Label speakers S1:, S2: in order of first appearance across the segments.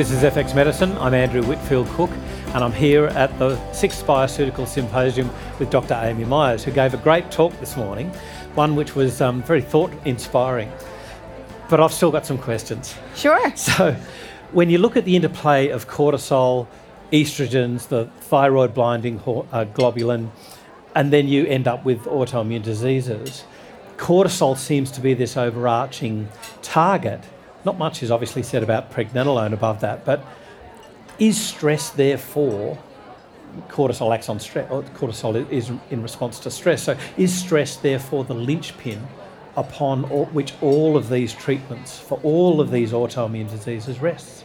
S1: This is FX Medicine. I'm Andrew Whitfield Cook, and I'm here at the Sixth Bioceutical Symposium with Dr. Amy Myers, who gave a great talk this morning, one which was um, very thought inspiring. But I've still got some questions.
S2: Sure.
S1: So, when you look at the interplay of cortisol, estrogens, the thyroid binding uh, globulin, and then you end up with autoimmune diseases, cortisol seems to be this overarching target not much is obviously said about pregnenolone above that, but is stress therefore cortisol acts on stress, or cortisol is in response to stress. So is stress therefore the linchpin upon all, which all of these treatments for all of these autoimmune diseases rests?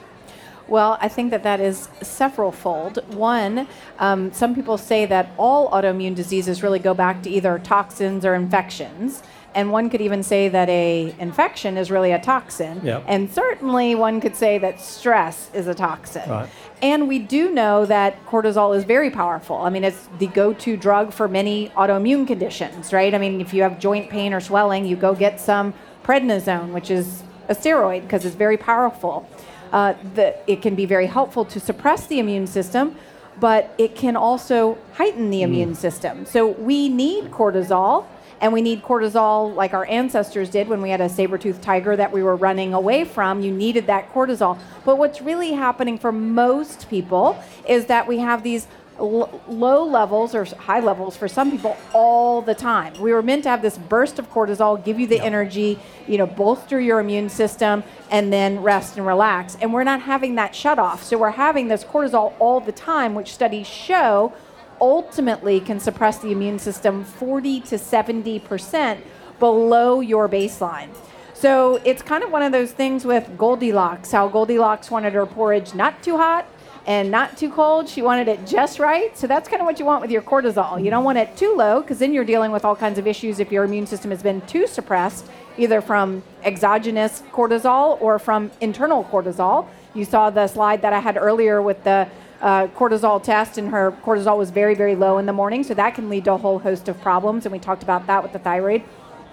S2: Well, I think that that is severalfold. One, um, some people say that all autoimmune diseases really go back to either toxins or infections and one could even say that a infection is really a toxin
S1: yep.
S2: and certainly one could say that stress is a toxin
S1: right.
S2: and we do know that cortisol is very powerful i mean it's the go-to drug for many autoimmune conditions right i mean if you have joint pain or swelling you go get some prednisone which is a steroid because it's very powerful uh, the, it can be very helpful to suppress the immune system but it can also heighten the mm. immune system so we need cortisol and we need cortisol like our ancestors did when we had a saber-toothed tiger that we were running away from. You needed that cortisol. But what's really happening for most people is that we have these l- low levels or high levels for some people all the time. We were meant to have this burst of cortisol give you the yep. energy you know bolster your immune system and then rest and relax. And we're not having that shut off. So we're having this cortisol all the time which studies show ultimately can suppress the immune system 40 to 70% below your baseline. So it's kind of one of those things with Goldilocks, how Goldilocks wanted her porridge not too hot and not too cold. She wanted it just right. So that's kind of what you want with your cortisol. You don't want it too low because then you're dealing with all kinds of issues if your immune system has been too suppressed, either from exogenous cortisol or from internal cortisol. You saw the slide that I had earlier with the uh, cortisol test, and her cortisol was very, very low in the morning. So that can lead to a whole host of problems, and we talked about that with the thyroid.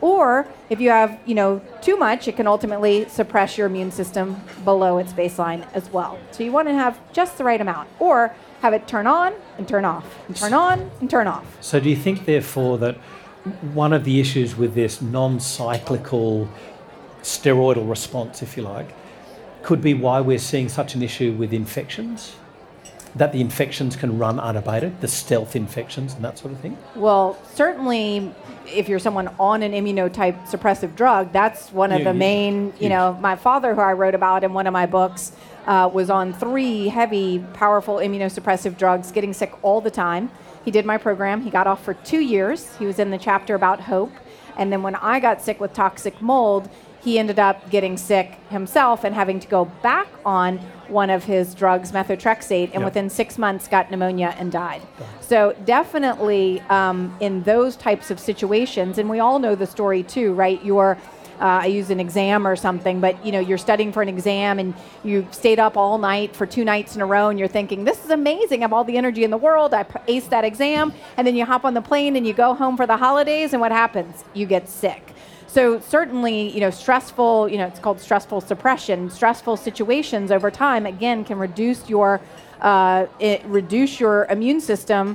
S2: Or if you have, you know, too much, it can ultimately suppress your immune system below its baseline as well. So you want to have just the right amount, or have it turn on and turn off, and turn on and turn off.
S1: So do you think, therefore, that one of the issues with this non-cyclical steroidal response, if you like, could be why we're seeing such an issue with infections? That the infections can run unabated, the stealth infections and that sort of thing?
S2: Well, certainly if you're someone on an immunotype suppressive drug, that's one of yeah, the main, you know, my father, who I wrote about in one of my books, uh, was on three heavy, powerful immunosuppressive drugs, getting sick all the time. He did my program. He got off for two years. He was in the chapter about hope. And then when I got sick with toxic mold, he ended up getting sick himself and having to go back on one of his drugs, methotrexate, and yep. within six months got pneumonia and died. So definitely um, in those types of situations, and we all know the story too, right? You're uh, I use an exam or something, but you know you're studying for an exam and you stayed up all night for two nights in a row, and you're thinking this is amazing. I have all the energy in the world. I aced that exam, and then you hop on the plane and you go home for the holidays, and what happens? You get sick. So certainly, you know, stressful, you know, it's called stressful suppression. Stressful situations over time, again, can reduce your uh, reduce your immune system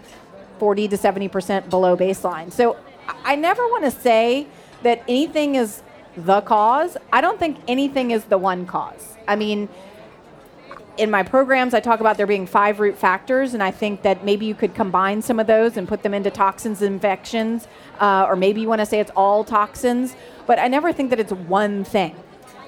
S2: 40 to 70 percent below baseline. So I never want to say that anything is the cause. I don't think anything is the one cause. I mean, in my programs, I talk about there being five root factors, and I think that maybe you could combine some of those and put them into toxins and infections, uh, or maybe you want to say it's all toxins, but I never think that it's one thing.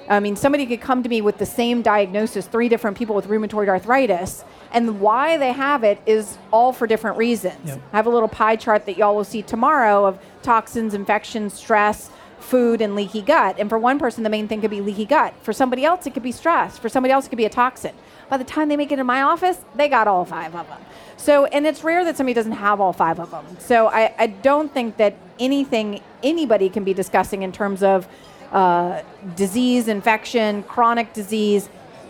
S2: I mean, somebody could come to me with the same diagnosis, three different people with rheumatoid arthritis, and why they have it is all for different reasons. Yep. I have a little pie chart that y'all will see tomorrow of toxins, infections, stress, food, and leaky gut. And for one person, the main thing could be leaky gut. For somebody else, it could be stress. For somebody else, it could be a toxin. By the time they make it in my office, they got all five of them. So, and it's rare that somebody doesn't have all five of them. So, I, I don't think that anything anybody can be discussing in terms of uh, disease, infection, chronic disease.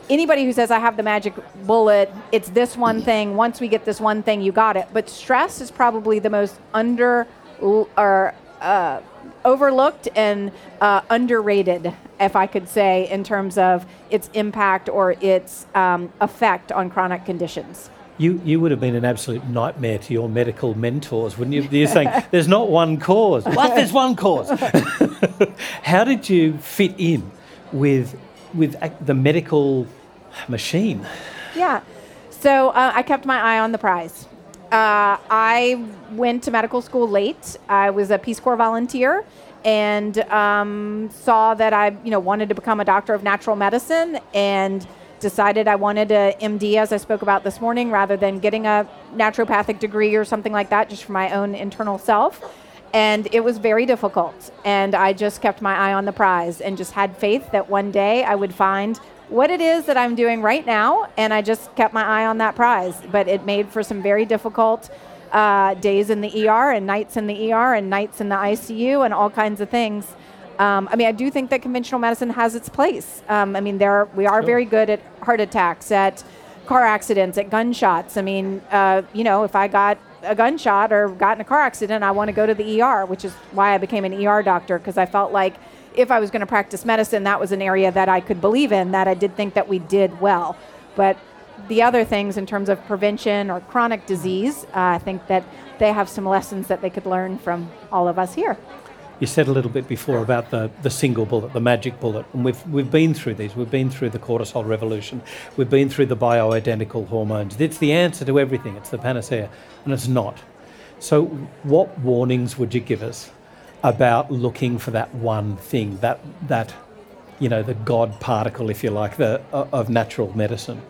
S2: Anybody who says, I have the magic bullet, it's this one thing, once we get this one thing, you got it. But stress is probably the most under or uh, overlooked and uh, underrated, if I could say, in terms of its impact or its um, effect on chronic conditions.
S1: You, you would have been an absolute nightmare to your medical mentors, wouldn't you? You're saying there's not one cause. What? There's one cause. How did you fit in with with the medical machine?
S2: Yeah. So uh, I kept my eye on the prize. Uh, I went to medical school late. I was a Peace Corps volunteer and um, saw that I, you know, wanted to become a doctor of natural medicine and decided I wanted a MD, as I spoke about this morning, rather than getting a naturopathic degree or something like that, just for my own internal self. And it was very difficult. And I just kept my eye on the prize and just had faith that one day I would find what it is that I'm doing right now, and I just kept my eye on that prize. But it made for some very difficult uh, days in the ER, and nights in the ER, and nights in the ICU, and all kinds of things. Um, I mean, I do think that conventional medicine has its place. Um, I mean, there are, we are very good at heart attacks, at car accidents, at gunshots. I mean, uh, you know, if I got a gunshot or got in a car accident, I want to go to the ER, which is why I became an ER doctor because I felt like if I was going to practice medicine, that was an area that I could believe in, that I did think that we did well. But the other things in terms of prevention or chronic disease, uh, I think that they have some lessons that they could learn from all of us here.
S1: You said a little bit before about the, the single bullet, the magic bullet, and we've, we've been through these. We've been through the cortisol revolution. We've been through the bioidentical hormones. It's the answer to everything, it's the panacea, and it's not. So, what warnings would you give us about looking for that one thing, that that you know the God particle, if you like, the of natural medicine?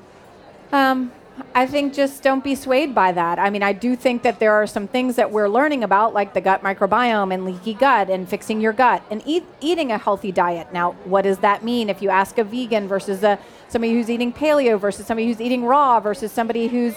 S2: Um, I think just don't be swayed by that. I mean, I do think that there are some things that we're learning about, like the gut microbiome and leaky gut and fixing your gut and eat, eating a healthy diet. Now, what does that mean if you ask a vegan versus a, somebody who's eating paleo versus somebody who's eating raw versus somebody who's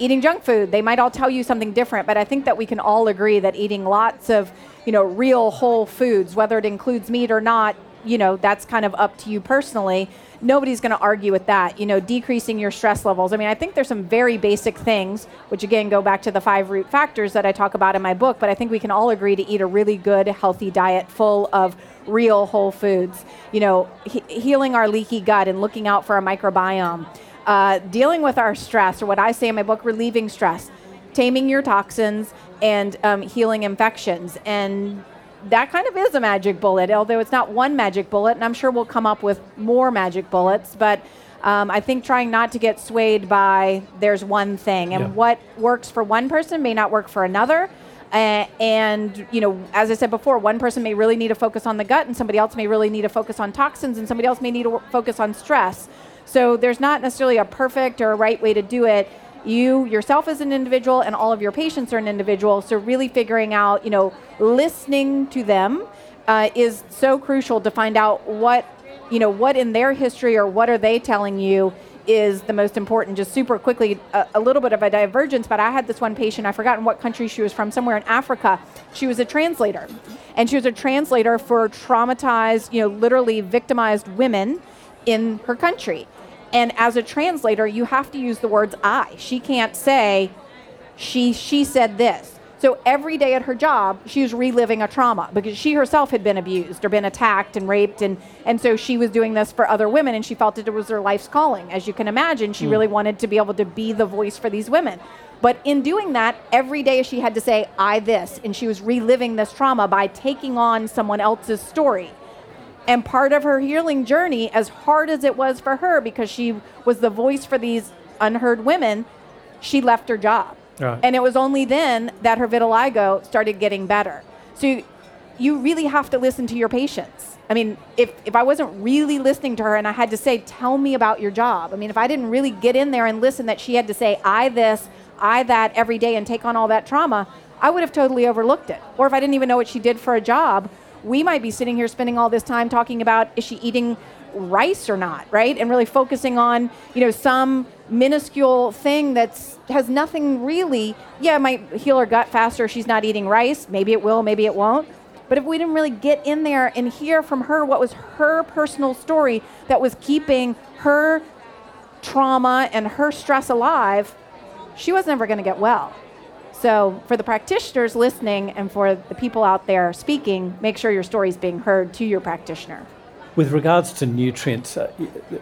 S2: eating junk food? They might all tell you something different, but I think that we can all agree that eating lots of you know, real whole foods, whether it includes meat or not, you know, that's kind of up to you personally. Nobody's going to argue with that. You know, decreasing your stress levels. I mean, I think there's some very basic things, which again go back to the five root factors that I talk about in my book, but I think we can all agree to eat a really good, healthy diet full of real whole foods. You know, he- healing our leaky gut and looking out for our microbiome. Uh, dealing with our stress, or what I say in my book, relieving stress, taming your toxins, and um, healing infections. And that kind of is a magic bullet, although it's not one magic bullet, and I'm sure we'll come up with more magic bullets. But um, I think trying not to get swayed by there's one thing, and yeah. what works for one person may not work for another. Uh, and you know, as I said before, one person may really need to focus on the gut, and somebody else may really need to focus on toxins, and somebody else may need to focus on stress. So there's not necessarily a perfect or a right way to do it. You yourself as an individual and all of your patients are an individual. So really figuring out you know listening to them uh, is so crucial to find out what you know what in their history or what are they telling you is the most important. Just super quickly a, a, little bit of a divergence but i had this one patient I've forgotten what country she was from somewhere in africa. She was a translator and she was a translator for traumatized you know literally victimized women in her country and as a translator, you have to use the words I. She can't say she she said this. So every day at her job, she was reliving a trauma because she herself had been abused or been attacked and raped and and so she was doing this for other women and she felt that it was her life's calling. As you can imagine, she mm. really wanted to be able to be the voice for these women. But in doing that, every day she had to say I this and she was reliving this trauma by taking on someone else's story. And part of her healing journey, as hard as it was for her, because she was the voice for these unheard women, she left her job. And it was only then that her vitiligo started getting better. So you really have to listen to your patients. I mean, if, if I wasn't really listening to her and I had to say, tell me about your job, I mean, if I didn't really get in there and listen that she had to say, I this, I that every day and take on all that trauma, I would have totally overlooked it. Or if I didn't even know what she did for a job, we might be sitting here spending all this time talking about is she eating rice or not, right? And really focusing on, you know, some minuscule thing that's has nothing really. Yeah, it might heal her gut faster. She's not eating rice. Maybe it will. Maybe it won't. But if we didn't really get in there and hear from her what was her personal story that was keeping her trauma and her stress alive, she was never going to get well. So, for the practitioners listening and for the people out there speaking, make sure your story is being heard to your practitioner.
S1: With regards to nutrients, uh,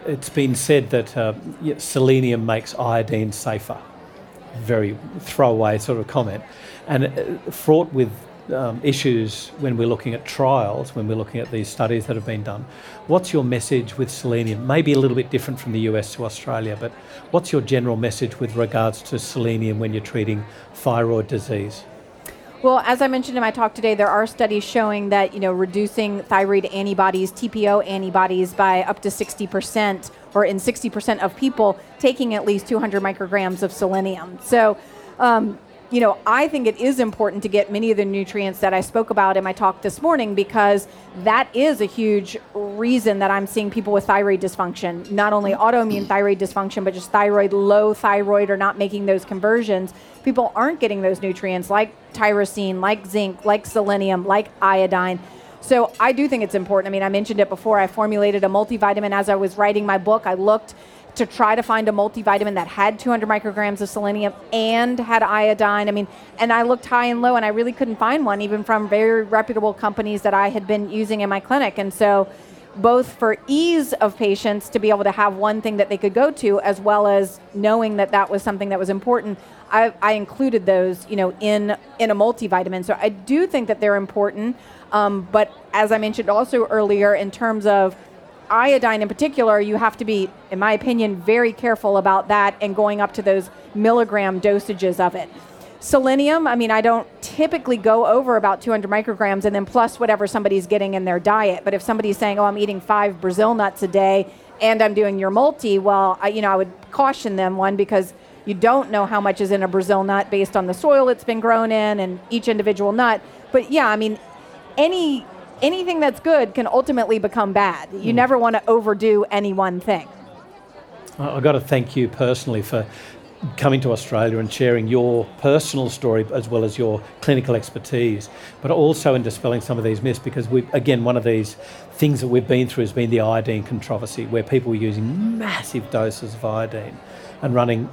S1: it's been said that uh, selenium makes iodine safer. Very throwaway sort of comment. And uh, fraught with um, issues when we're looking at trials, when we're looking at these studies that have been done. What's your message with selenium? Maybe a little bit different from the US to Australia, but what's your general message with regards to selenium when you're treating thyroid disease?
S2: Well, as I mentioned in my talk today, there are studies showing that you know reducing thyroid antibodies, TPO antibodies, by up to 60%, or in 60% of people taking at least 200 micrograms of selenium. So, um, you know, I think it is important to get many of the nutrients that I spoke about in my talk this morning because that is a huge reason that I'm seeing people with thyroid dysfunction, not only autoimmune thyroid dysfunction, but just thyroid, low thyroid, or not making those conversions. People aren't getting those nutrients like tyrosine, like zinc, like selenium, like iodine. So I do think it's important. I mean, I mentioned it before. I formulated a multivitamin as I was writing my book. I looked to try to find a multivitamin that had 200 micrograms of selenium and had iodine. I mean, and I looked high and low and I really couldn't find one, even from very reputable companies that I had been using in my clinic. And so, both for ease of patients to be able to have one thing that they could go to, as well as knowing that that was something that was important, I, I included those, you know, in in a multivitamin. So I do think that they're important. Um, but as I mentioned also earlier, in terms of iodine in particular, you have to be, in my opinion, very careful about that and going up to those milligram dosages of it. Selenium, I mean, I don't typically go over about 200 micrograms and then plus whatever somebody's getting in their diet. But if somebody's saying, oh, I'm eating five Brazil nuts a day and I'm doing your multi, well, I, you know, I would caution them one because you don't know how much is in a Brazil nut based on the soil it's been grown in and each individual nut. But yeah, I mean, any anything that's good can ultimately become bad. You mm. never want to overdo any one thing.
S1: I've got to thank you personally for coming to Australia and sharing your personal story as well as your clinical expertise, but also in dispelling some of these myths because we again one of these things that we've been through has been the iodine controversy where people were using massive doses of iodine and running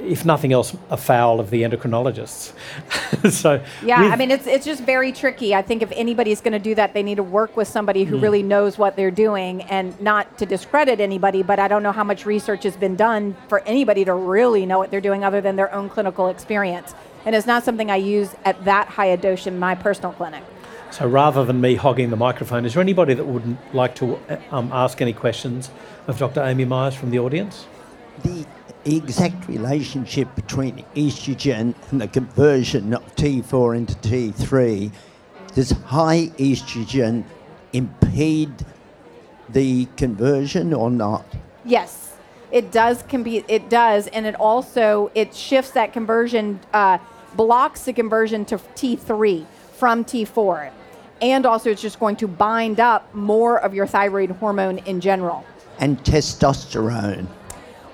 S1: if nothing else, afoul of the endocrinologists. so
S2: yeah, I mean it's it's just very tricky. I think if anybody's going to do that, they need to work with somebody who mm. really knows what they're doing, and not to discredit anybody. But I don't know how much research has been done for anybody to really know what they're doing, other than their own clinical experience. And it's not something I use at that high a dose in my personal clinic.
S1: So rather than me hogging the microphone, is there anybody that would like to um, ask any questions of Dr. Amy Myers from the audience?
S3: The exact relationship between estrogen and the conversion of T4 into T3. Does high estrogen impede the conversion or not?
S2: Yes, it does. Compete, it does, and it also it shifts that conversion, uh, blocks the conversion to T3 from T4, and also it's just going to bind up more of your thyroid hormone in general.
S3: And testosterone.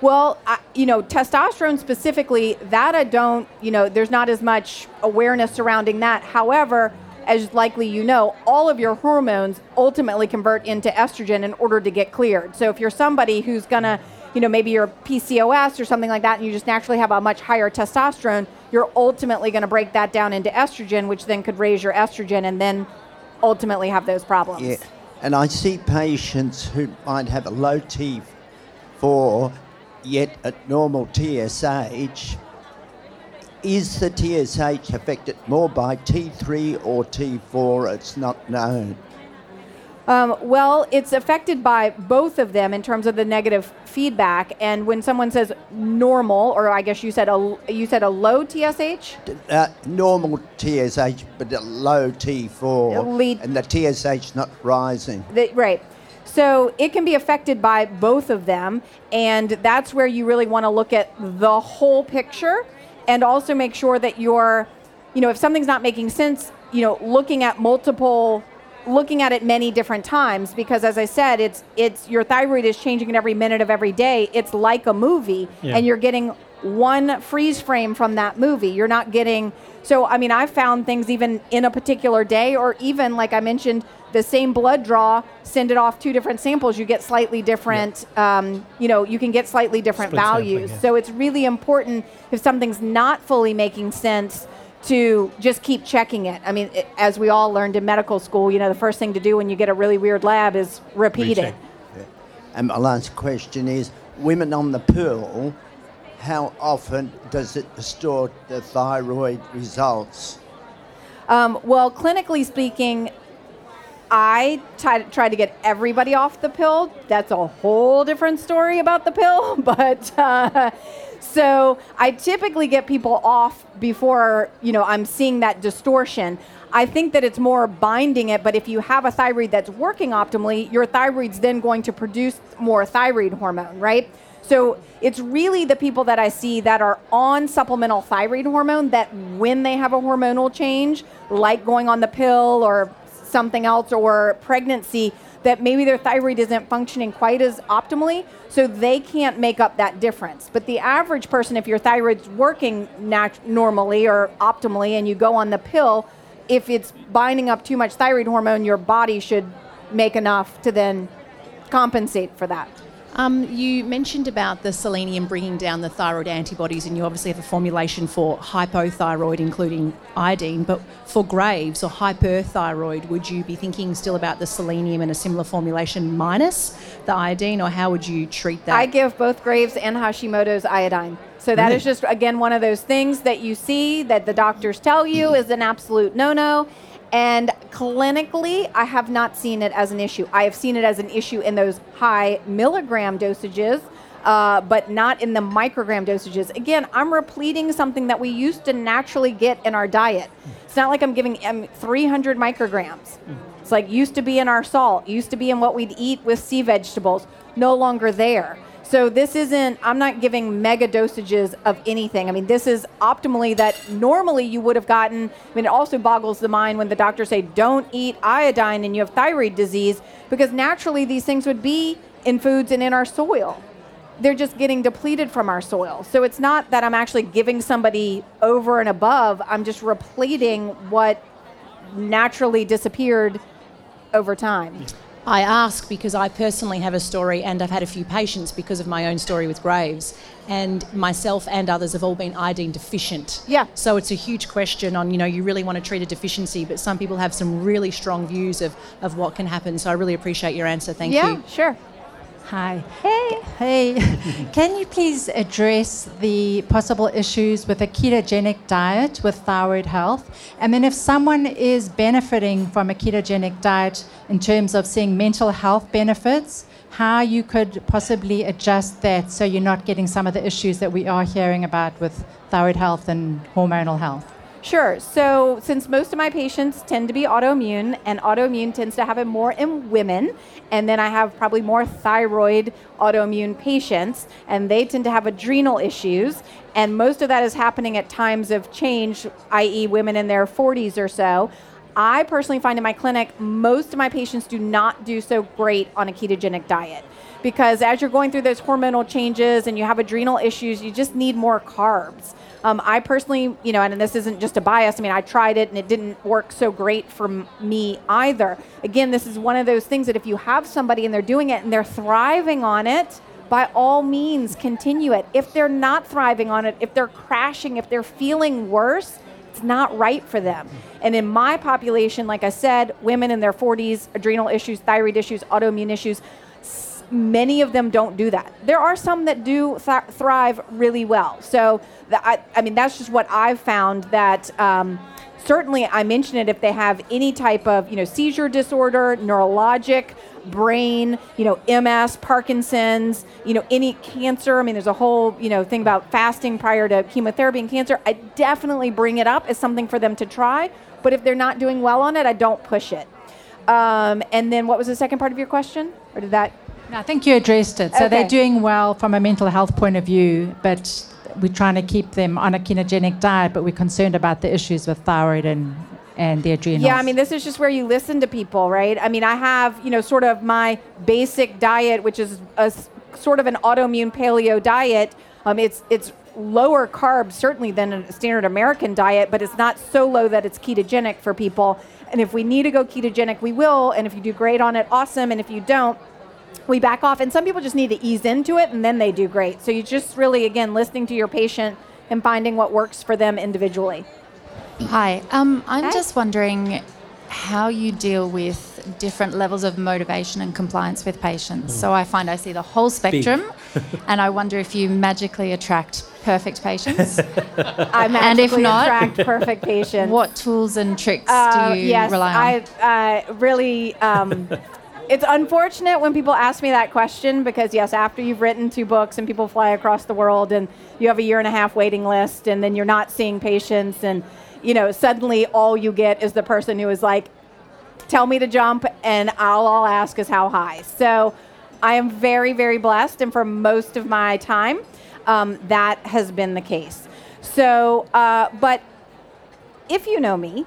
S2: Well, I, you know, testosterone specifically, that I don't, you know, there's not as much awareness surrounding that. However, as likely you know, all of your hormones ultimately convert into estrogen in order to get cleared. So if you're somebody who's gonna, you know, maybe you're PCOS or something like that, and you just naturally have a much higher testosterone, you're ultimately to break that down into estrogen, which then could raise your estrogen and then ultimately have those problems.
S3: Yeah, and I see patients who might have a low T4 yet at normal TSH, is the TSH affected more by T3 or T4? It's not known.
S2: Um, well, it's affected by both of them in terms of the negative feedback. And when someone says normal, or I guess you said a you said a low TSH,
S3: uh, normal TSH, but a low T4, Lead, and the TSH not rising.
S2: The, right. So it can be affected by both of them, and that's where you really want to look at the whole picture and also make sure that you're, you know, if something's not making sense, you know, looking at multiple looking at it many different times because as I said, it's it's your thyroid is changing in every minute of every day. It's like a movie yeah. and you're getting one freeze frame from that movie. You're not getting so I mean I found things even in a particular day or even like I mentioned the same blood draw, send it off two different samples, you get slightly different, yeah. um, you know, you can get slightly different Split values. Sampling, yeah. So it's really important if something's not fully making sense to just keep checking it. I mean, it, as we all learned in medical school, you know, the first thing to do when you get a really weird lab is repeat
S1: Recheck.
S2: it.
S3: And my last question is women on the pill, how often does it distort the thyroid results?
S2: Um, well, clinically speaking, I try, try to get everybody off the pill. That's a whole different story about the pill. But uh, so I typically get people off before you know I'm seeing that distortion. I think that it's more binding it, but if you have a thyroid that's working optimally, your thyroid's then going to produce more thyroid hormone, right? So it's really the people that I see that are on supplemental thyroid hormone that when they have a hormonal change, like going on the pill or something else or pregnancy, that maybe their thyroid isn't functioning quite as optimally, so they can't make up that difference. But the average person, if your thyroid's working nat- normally or optimally and you go on the pill, if it's binding up too much thyroid hormone, your body should make enough to then compensate for that.
S4: Um, you mentioned about the selenium bringing down the thyroid antibodies, and you obviously have a formulation for hypothyroid, including iodine. But for Graves or hyperthyroid, would you be thinking still about the selenium in a similar formulation minus the iodine, or how would you treat that?
S2: I give both Graves and Hashimoto's iodine. So that is just again one of those things that you see that the doctors tell you is an absolute no-no. And clinically, I have not seen it as an issue. I have seen it as an issue in those high milligram dosages, uh, but not in the microgram dosages. Again, I'm repleting something that we used to naturally get in our diet. It's not like I'm giving um, 300 micrograms. It's like used to be in our salt, used to be in what we'd eat with sea vegetables, no longer there. So this isn't, I'm not giving mega dosages of anything. I mean, this is optimally that normally you would have gotten. I mean, it also boggles the mind when the doctors say don't eat iodine and you have thyroid disease because naturally these things would be in foods and in our soil. They're just getting depleted from our soil. So it's not that I'm actually giving somebody over and above, I'm just repleting what naturally disappeared over time.
S4: I ask because I personally have a story and I've had a few patients because of my own story with Graves. And myself and others have all been iodine deficient.
S2: Yeah.
S4: So it's a huge question on, you know, you really want to treat a deficiency, but some people have some really strong views of, of what can happen. So I really appreciate your answer. Thank
S2: yeah,
S4: you.
S2: sure.
S5: Hi. Hey. Hey. Can you please address the possible issues with a ketogenic diet with thyroid health? And then, if someone is benefiting from a ketogenic diet in terms of seeing mental health benefits, how you could possibly adjust that so you're not getting some of the issues that we are hearing about with thyroid health and hormonal health?
S2: Sure. So, since most of my patients tend to be autoimmune, and autoimmune tends to happen more in women, and then I have probably more thyroid autoimmune patients, and they tend to have adrenal issues, and most of that is happening at times of change, i.e., women in their 40s or so. I personally find in my clinic, most of my patients do not do so great on a ketogenic diet because as you're going through those hormonal changes and you have adrenal issues, you just need more carbs. Um, I personally, you know, and this isn't just a bias. I mean, I tried it and it didn't work so great for m- me either. Again, this is one of those things that if you have somebody and they're doing it and they're thriving on it, by all means, continue it. If they're not thriving on it, if they're crashing, if they're feeling worse, it's not right for them. And in my population, like I said, women in their 40s, adrenal issues, thyroid issues, autoimmune issues, many of them don't do that. There are some that do th- thrive really well. So, the, I, I mean, that's just what I've found that. Um, certainly, I mention it if they have any type of, you know, seizure disorder, neurologic, brain, you know, MS, Parkinson's, you know, any cancer. I mean, there's a whole, you know, thing about fasting prior to chemotherapy and cancer. I definitely bring it up as something for them to try. But if they're not doing well on it, I don't push it. Um, and then what was the second part of your question? Or did that?
S5: No, I think you addressed it. So
S2: Okay.
S5: they're doing well from a mental health point of view, but we're trying to keep them on a ketogenic diet, but we're concerned about the issues with thyroid and, and the adrenals.
S2: Yeah, I mean, this is just where you listen to people, right? I mean, I have, you know, sort of my basic diet, which is a sort of an autoimmune paleo diet. Um, it's it's lower carb certainly than a standard American diet, but it's not so low that it's ketogenic for people. And if we need to go ketogenic, we will. And if you do great on it, awesome. And if you don't, we back off. And some people just need to ease into it, and then they do great. So you just really, again, listening to your patient and finding what works for them individually.
S6: Hi, um, I'm
S2: Hi.
S6: just wondering how you deal with different levels of motivation and compliance with patients. So I find I see the whole spectrum, and I wonder if you magically attract perfect patients.
S2: I
S6: And if
S2: magically
S6: not,
S2: attract perfect patients.
S6: what tools and tricks
S2: Uh,
S6: do you
S2: yes,
S6: rely on?
S2: I uh, really. Um, it's unfortunate when people ask me that question because yes, after you've written two books and people fly across the world and you have a year and a half waiting list and then you're not seeing patients and you know suddenly all you get is the person who is like, tell me to jump and all I'll ask is how high. So I am very very blessed and for most of my time um, that has been the case. So, uh, but if you know me,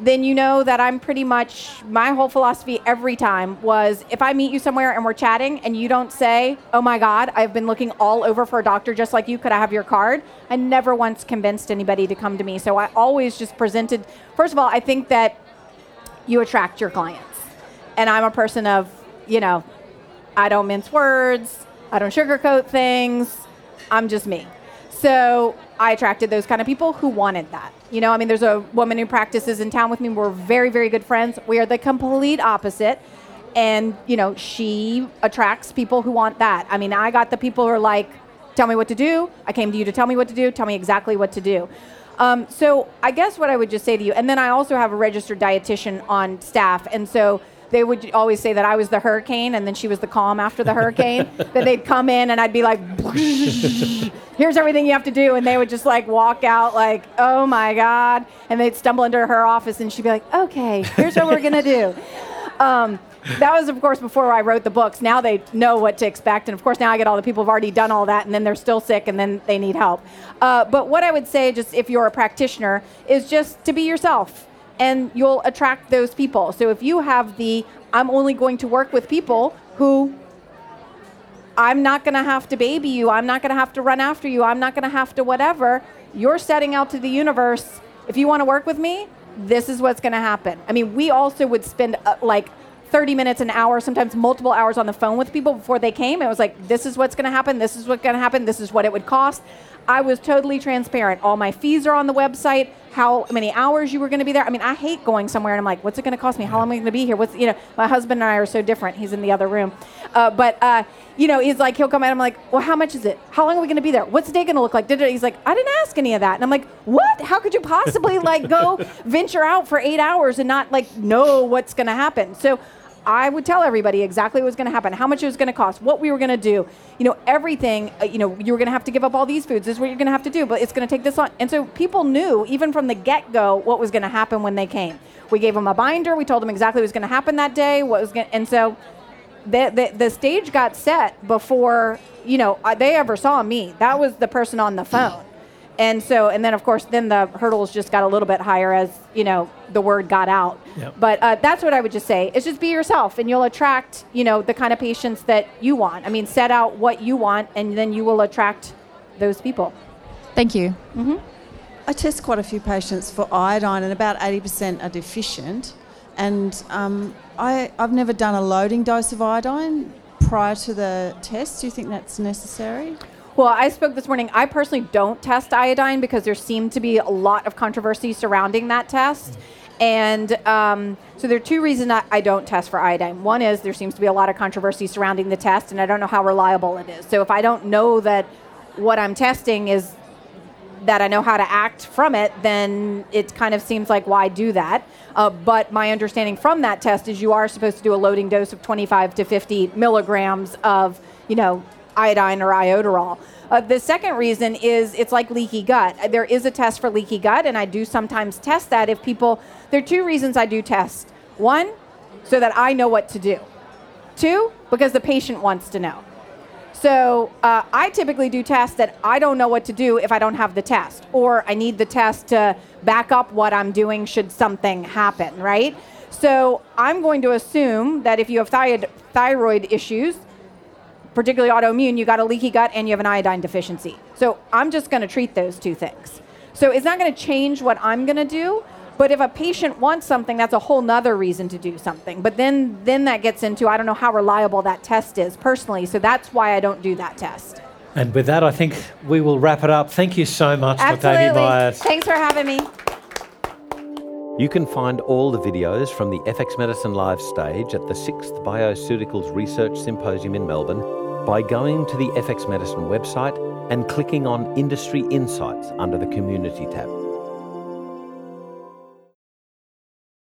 S2: then you know that I'm pretty much my whole philosophy every time was if I meet you somewhere and we're chatting and you don't say, "Oh my god, I've been looking all over for a doctor just like you, could I have your card?" I never once convinced anybody to come to me. So I always just presented First of all, I think that you attract your clients. And I'm a person of, you know, I don't mince words, I don't sugarcoat things. I'm just me. So I attracted those kind of people who wanted that. You know, I mean, there's a woman who practices in town with me. We're very, very good friends. We are the complete opposite. And, you know, she attracts people who want that. I mean, I got the people who are like, tell me what to do. I came to you to tell me what to do. Tell me exactly what to do. Um, so I guess what I would just say to you, and then I also have a registered dietitian on staff. And so they would always say that I was the hurricane and then she was the calm after the hurricane. that they'd come in and I'd be like, here's everything you have to do. And they would just like walk out like, oh my God. And they'd stumble into her office and she'd be like, okay, here's what we're going to do. Um, that was, of course, before I wrote the books. Now they know what to expect. And of course, now I get all the people who've already done all that and then they're still sick and then they need help. Uh, but what I would say, just if you're a practitioner, is just to be yourself and you'll attract those people. So if you have the, I'm only going to work with people who I'm not going to have to baby you. I'm not going to have to run after you. I'm not going to have to whatever. You're setting out to the universe. If you want to work with me, this is what's going to happen. I mean, we also would spend uh, like 30 minutes, an hour, sometimes multiple hours on the phone with people before they came. It was like, this is what's going to happen. This is what's going to happen. This is what it would cost. I was totally transparent. All my fees are on the website. How many hours you were going to be there? I mean, I hate going somewhere and I'm like, what's it going to cost me? How long am I going to be here? What's you know? My husband and I are so different. He's in the other room, uh, but uh, you know, he's like, he'll come in. I'm like, well, how much is it? How long are we going to be there? What's the day going to look like? Did it? He's like, I didn't ask any of that, and I'm like, what? How could you possibly like go venture out for eight hours and not like know what's going to happen? So. I would tell everybody exactly what was going to happen, how much it was going to cost, what we were going to do, you know, everything. Uh, you know, you were going to have to give up all these foods. This is what you're going to have to do, but it's going to take this long. And so people knew, even from the get go, what was going to happen when they came. We gave them a binder. We told them exactly what was going to happen that day. What was going, and so the, the the stage got set before you know uh, they ever saw me. That was the person on the phone. And so, and then of course, then the hurdles just got a little bit higher as you know the word got out.
S1: Yep.
S2: But uh, that's what I would just say is just be yourself, and you'll attract you know the kind of patients that you want. I mean, set out what you want, and then you will attract those people.
S6: Thank you.
S7: I test quite a few patients for iodine, and about 80% are deficient. And um, I, I've never done a loading dose of iodine prior to the test. Do you think that's necessary?
S2: Well, I spoke this morning. I personally don't test iodine because there seemed to be a lot of controversy surrounding that test. And um, so there are two reasons I, don't test for iodine. One is there seems to be a lot of controversy surrounding the test, and I don't know how reliable it is. So if I don't know that what I'm testing is that I know how to act from it, then it kind of seems like why do that? Uh, but my understanding from that test is you are supposed to do a loading dose of 25 to 50 milligrams of, you know, iodine or iodoral. Uh, the second reason is it's like leaky gut. Uh, There is a test for leaky gut, and I do sometimes test that if people. There are two reasons I do test. One, so that I know what to do. Two, because the patient wants to know. So uh, I typically do tests that I don't know what to do if I don't have the test, or I need the test to back up what I'm doing should something happen, right? So I'm going to assume that if you have thyroid, thyroid issues, particularly autoimmune, you got a leaky gut and you have an iodine deficiency. So I'm just going to treat those two things. So it's not going to change what I'm going to do. But if a patient wants something, that's a whole nother reason to do something. But then, then that gets into I don't know how reliable that test is personally. So that's why I don't do that test.
S1: And with that, I think we will wrap it up. Thank you so much, Dr. Amy
S2: Absolutely.
S1: Myers.
S2: Thanks for having me.
S8: You can find all the videos from the FX Medicine Live stage at the 6th Bioceuticals Research Symposium in Melbourne by going to the FX Medicine website and clicking on Industry Insights under the Community tab.